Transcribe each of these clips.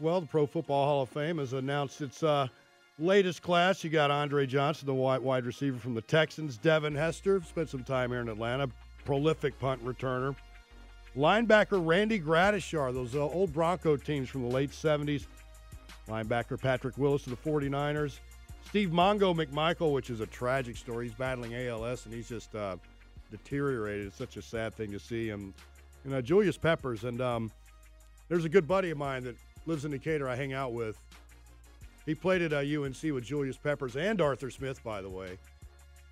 Well, the Pro Football Hall of Fame has announced its uh, latest class. You got Andre Johnson, the wide, receiver from the Texans. Devin Hester, spent some time here in Atlanta, prolific punt returner. Linebacker Randy Gradishar, those uh, old Bronco teams from the late 70s. Linebacker Patrick Willis of the 49ers. Steve Mongo McMichael, which is a tragic story. He's battling ALS and he's just uh, deteriorated. It's such a sad thing to see him. And Julius Peppers, and um, there's a good buddy of mine that lives in Decatur I hang out with. He played at uh, UNC with Julius Peppers and Arthur Smith, by the way.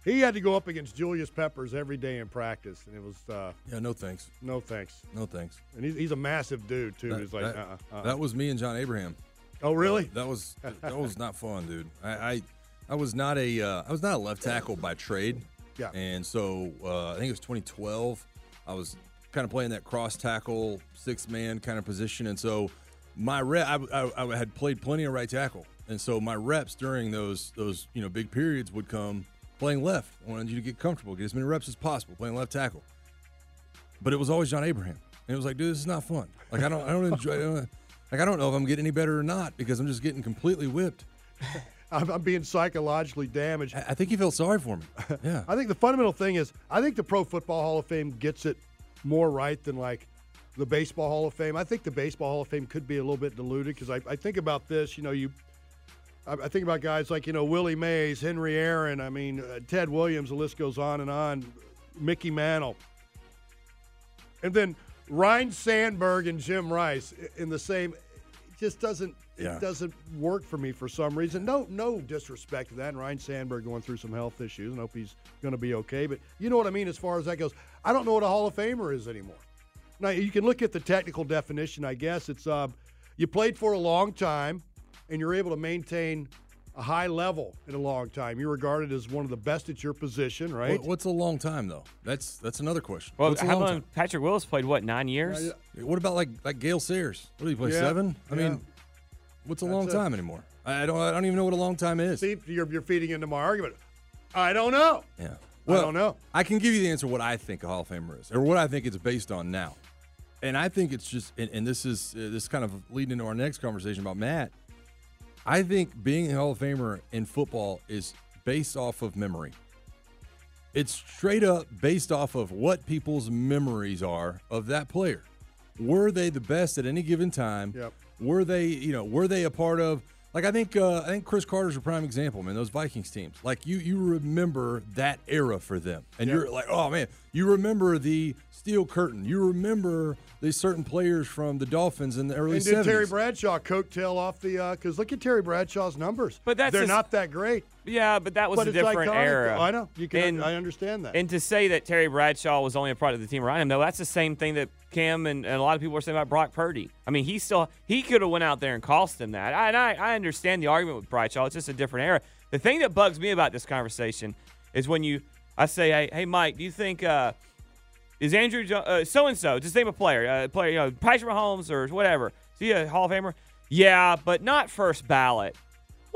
He had to go up against Julius Peppers every day in practice, and it was uh, Yeah, no thanks. no thanks. No thanks. And he's, he's a massive dude too. That, he's like, that, uh-uh, uh-uh. that was me and John Abraham. oh really? That was that was not fun, dude. I I, I was not a uh, I was not a left tackle by trade. Yeah. And so uh, I think it was 2012. I was kind of playing that cross tackle six man kind of position, and so my rep I, I, I had played plenty of right tackle, and so my reps during those those you know big periods would come playing left. I wanted you to get comfortable, get as many reps as possible playing left tackle. But it was always John Abraham, and it was like, dude, this is not fun. Like I don't I don't enjoy. I don't, like I don't know if I'm getting any better or not because I'm just getting completely whipped. I'm, I'm being psychologically damaged. I I think he felt sorry for me. Yeah. I think the fundamental thing is I think the Pro Football Hall of Fame gets it more right than like the Baseball Hall of Fame. I think the Baseball Hall of Fame could be a little bit diluted because I, I think about this. You know, you I, I think about guys like you know Willie Mays, Henry Aaron. I mean uh, Ted Williams. The list goes on and on. Mickey Mantle, and then Ryne Sandberg and Jim Rice in the same. It just doesn't. Yeah. It doesn't work for me for some reason. No, no disrespect to that. And Ryne Sandberg going through some health issues, and hope he's going to be okay. But you know what I mean as far as that goes. I don't know what a Hall of Famer is anymore. Now you can look at the technical definition. I guess it's uh, you played for a long time, and you're able to maintain a high level in a long time. You're regarded as one of the best at your position, right? What- what's a long time though? That's that's another question. Well, what's how long long? Patrick Willis played what nine years? What about like like Gale Sayers? What did he play? Yeah, Seven? I yeah. mean, what's a That's long it. time anymore? I I don't I don't even know what a long time is. See, you're, you're feeding into my argument. I don't know. Yeah. Well, I don't know. I can give you the answer what I think a Hall of Famer is, or what I think it's based on now. And I think it's just, and, and this is uh, this kind of leading into our next conversation about Matt. I think being a Hall of Famer in football is based off of memory. It's straight up based off of what people's memories are of that player. Were they the best at any given time? Yep. Were they, you know, were they a part of? Like I think, uh, I think Cris Carter's a prime example, man. Those Vikings teams, like you, you remember that era for them, and you're like, oh man, you remember the steel curtain. You remember these certain players from the Dolphins in the early And did 70s. Terry Bradshaw coattail off the? Because look at Terry Bradshaw's numbers. But that's they're just- not that great. Yeah, but that was but a different iconic. era. I know. You can. And- I understand that. And to say that Terry Bradshaw was only a product of the team around him, no, that's the same thing that Cam and, and a lot of people are saying about Brock Purdy. I mean, he still he could have went out there and cost them that. I, and I I understand the argument with Bradshaw. It's just a different era. The thing that bugs me about this conversation is when you I say, hey, hey Mike, do you think uh, is Andrew so and so just name a player, uh, player, you know, Patrick Mahomes or whatever? Is he a Hall of Famer? Yeah, but not first ballot.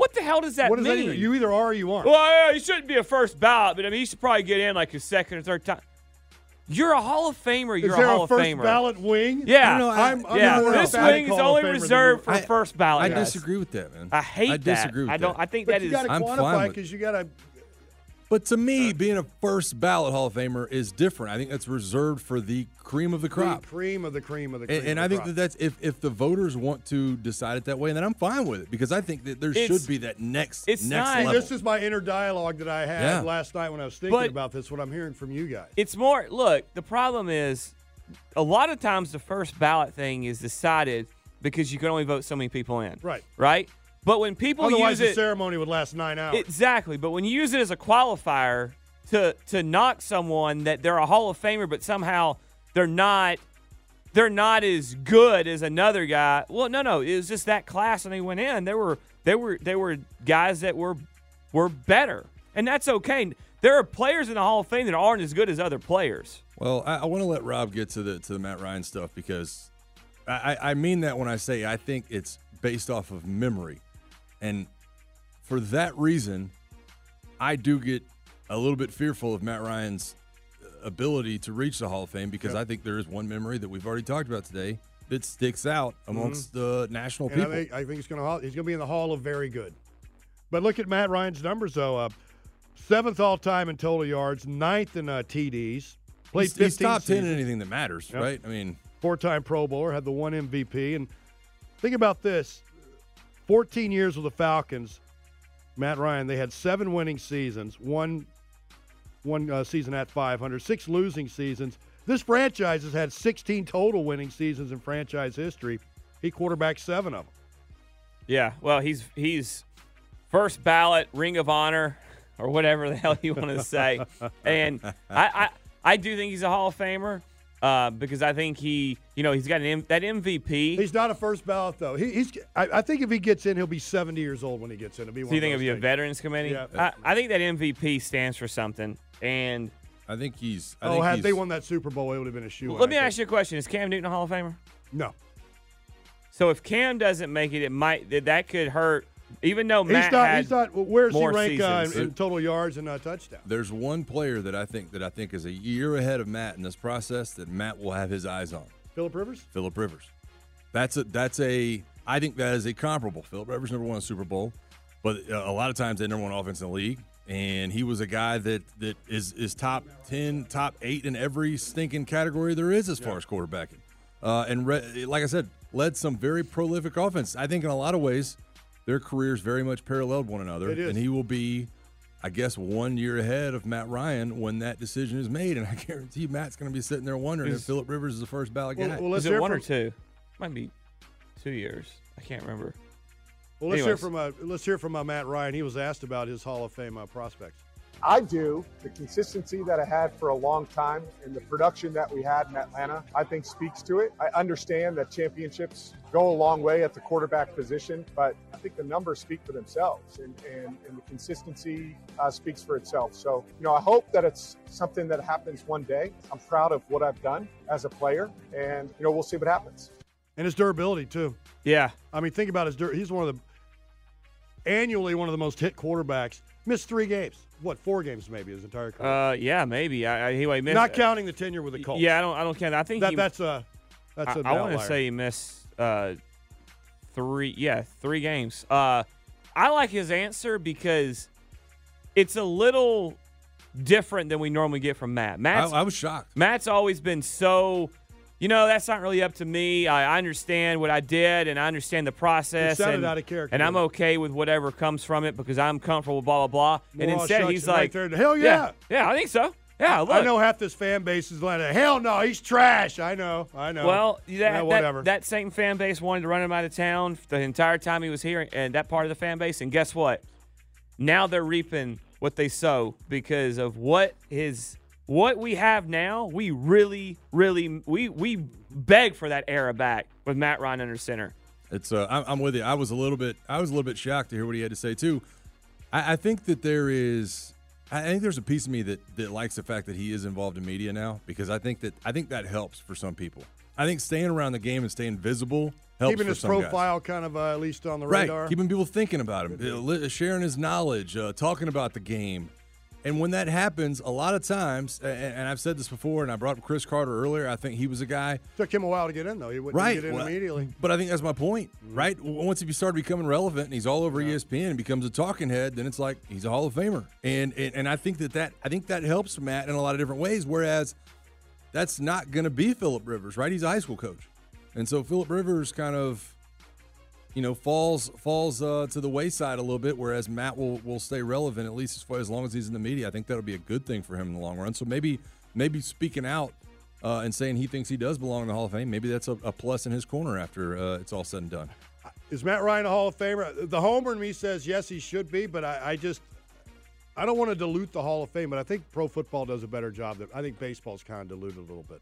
What the hell does that what does mean? that mean? You either are or you aren't. Well, yeah, he shouldn't be a first ballot, but I mean, he should probably get in like his second or third time. You're a Hall of Famer. You're Is there a Hall a of first Famer. balled wing? Yeah, I don't know, I- I'm, I'm yeah. more This wing is only reserved for I- first ballot. I guys. disagree with that, man. I hate I that. disagree with I don't. that. I think But that you is. got to I'm fine quantify because you got to. But to me, being a first ballot Hall of Famer is different. I think that's reserved for the cream of the crop. cream of the cream of the cream. And, and of I think crop. that that's if, if the voters want to decide it that way, then I'm fine with it because I think that there It's- should be that next it's next not- level. This is my inner dialogue that I had Yeah. last night when I was thinking But- about this. What I'm hearing from you guys. It's more. Look, the problem is, a lot of times the first ballot thing is decided because you can only vote so many people in. Right. Right. But when people Otherwise, use the ceremony would last nine hours. Exactly, but when you use it as a qualifier to to knock someone that they're a Hall of Famer, but somehow they're not they're not as good as another guy. Well, no, no, it was just that class when they went in. There were they were they were guys that were were better, and that's okay. There are players in the Hall of Fame that aren't as good as other players. Well, I, I want to let Rob get to the to the Matt Ryan stuff because I, I mean that when I say I think it's based off of memory, and for that reason, I do get a little bit fearful of Matt Ryan's ability to reach the Hall of Fame because I think there is one memory that we've already talked about today that sticks out amongst the national And I people. think, I think he's going to he's going to be in the Hall of Very Good. But look at Matt Ryan's numbers though. Uh, seventh all time in total yards, ninth in uh, TDs. Played he's, 15 he's top ten in anything that matters, Yep. right? I mean, four-time Pro Bowler, had the one MVP. And think about this: 14 years with the Falcons. Matt Ryan, they had seven winning seasons, one one uh, season at 500, six losing seasons. This franchise has had 16 total winning seasons in franchise history. He quarterbacked seven of them. Yeah, well, he's he's first ballot Ring of Honor or whatever the hell you want to say, and I, I I do think he's a Hall of Famer uh, because I think he you know he's got an M, that MVP. He's not a first ballot though. He, he's. I, I think if he gets in, he'll be 70 years old when he gets in. It'll be one so you think it'll be a. Veterans Committee? Yeah. I, I think that MVP stands for something. And I think he's. I Oh, think had he's, they won that Super Bowl, it would have been a shoe. let me ask you a question: Is Cam Newton a Hall of Famer? No, So if Cam doesn't make it, it might that- that could hurt. Even though Matt he's Matt not. had He's not. well, Where's he more rank uh, in, seasons. in total yards and uh, touchdowns? There's one player that I think that I think is a year ahead of Matt in this process that Matt will have his eyes on. Philip Rivers. Philip Rivers. That's a that's a I think that is a comparable. Philip Rivers never won a Super Bowl, but uh, a lot of times they never won offense in the league. And he was a guy that that is is top ten, top eight in every stinking category there is as far as quarterbacking. Uh, and re- like I said, led some very prolific offense. I think in a lot of ways, their careers very much paralleled one another. It is. And he will be, I guess, one year ahead of Matt Ryan when that decision is made. And I guarantee Matt's going to be sitting there wondering if Philip Rivers is the first ballot guy. Well, well, let's is it hear one or two? Might be two years. I can't remember. Well, let's hear from uh, let's hear from uh, Matt Ryan. He was asked about his Hall of Fame uh, prospects. I do. The consistency that I had for a long time and the production that we had in Atlanta, I think speaks to it. I understand that championships go a long way at the quarterback position, but I think the numbers speak for themselves and, and, and the consistency uh, speaks for itself. So, you know, I hope that it's something that happens one day. I'm proud of what I've done as a player and, you know, we'll see what happens. And his durability too. Yeah, I mean, think about his. Dur- he's one of the annually one of the most hit quarterbacks. Missed three games. What four games maybe his entire career? uh, yeah, maybe. I, I, he he missed, Not counting the tenure with the Colts. Yeah, I don't. I don't count. I think that, he, that's a that's I, a I want to say he missed uh, three. Yeah, three games. Uh, I like his answer because it's a little different than we normally get from Matt. I, I was shocked. Matt's always been so, you know, that's not really up to me. I, I understand what I did and I understand the process. And, out of character, And I'm okay with whatever comes from it because I'm comfortable blah, blah, blah. and instead, he's right like, there, hell yeah, yeah. yeah, I think so. Yeah, look. I know half this fan base is like, hell no, he's trash. I know, I know. Well, that, Yeah, that, that same fan base wanted to run him out of town the entire time he was here, and that part of the fan base. And guess what? Now they're reaping what they sow because of what his what we have now. We really, really we we beg for that era back with Matt Ryan under center. It's uh, I'm, I'm with you. I was a little bit, I was a little bit shocked to hear what he had to say too. I, I think that there is, I think there's a piece of me that that likes the fact that he is involved in media now because I think that I think that helps for some people. I think staying around the game and staying visible helps keeping for his some guys. profile kind of uh, at least on the right, radar. keeping people thinking about him, uh, sharing his knowledge, uh, talking about the game. And when that happens, a lot of times, and, I've said this before, and I brought up Cris Carter earlier. I think he was a guy Took him a while to get in though. He wouldn't right get in Well, immediately. But I think that's my point, mm-hmm. right? W- Once he started becoming relevant and he's all over E ESPN and becomes a talking head, then it's like he's a Hall of Famer. And and, and I think that that I think that helps Matt in a lot of different ways. Whereas that's not going to be Philip Rivers, right? He's a high school coach, and so Philip Rivers kind of. You know, falls falls uh, to the wayside a little bit, whereas Matt will will stay relevant at least as far as long as he's in the media. I think that'll be a good thing for him in the long run. So maybe maybe speaking out uh, and saying he thinks he does belong in the Hall of Fame, maybe that's a, a plus in his corner after uh, it's all said and done. Is Matt Ryan a Hall of Famer? The homer in me says yes, he should be, but I, I just I don't want to dilute the Hall of Fame. But I think pro football does a better job. That I think baseball's kind of diluted a little bit.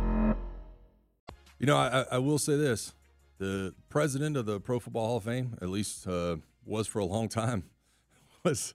You know, I, I will say this: the president of the Pro Football Hall of Fame, at least uh, was for a long time, was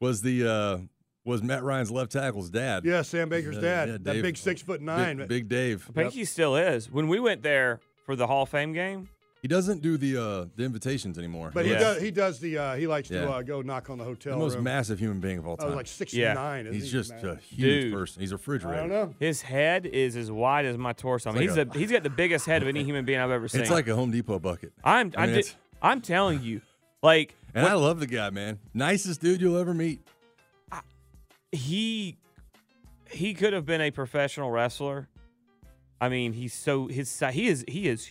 was the uh, was Matt Ryan's left tackle's dad. Yeah, Sam Baker's Uh, dad. yeah, that Dave- big six foot nine. Big, Big Dave. I think he still is. When we went there for the Hall of Fame game, He doesn't do the uh, the invitations anymore. But he Yeah. does. He does the. Uh, he likes to Yeah. uh, go knock on the hotel the most room. massive human being of all I time. was like six Yeah. nine. He's just a huge Dude. person. He's a I refrigerator. I don't know. his head is as wide as my torso. I mean, It's he's like a, he's got the biggest head of any human being I've ever seen. It's like a Home Depot bucket. I'm I I'm, mean, di- it's- I'm telling you, like And I love the guy, man. Nicest dude you'll ever meet. he he could have been a professional wrestler. I mean, he's so his si- he is he is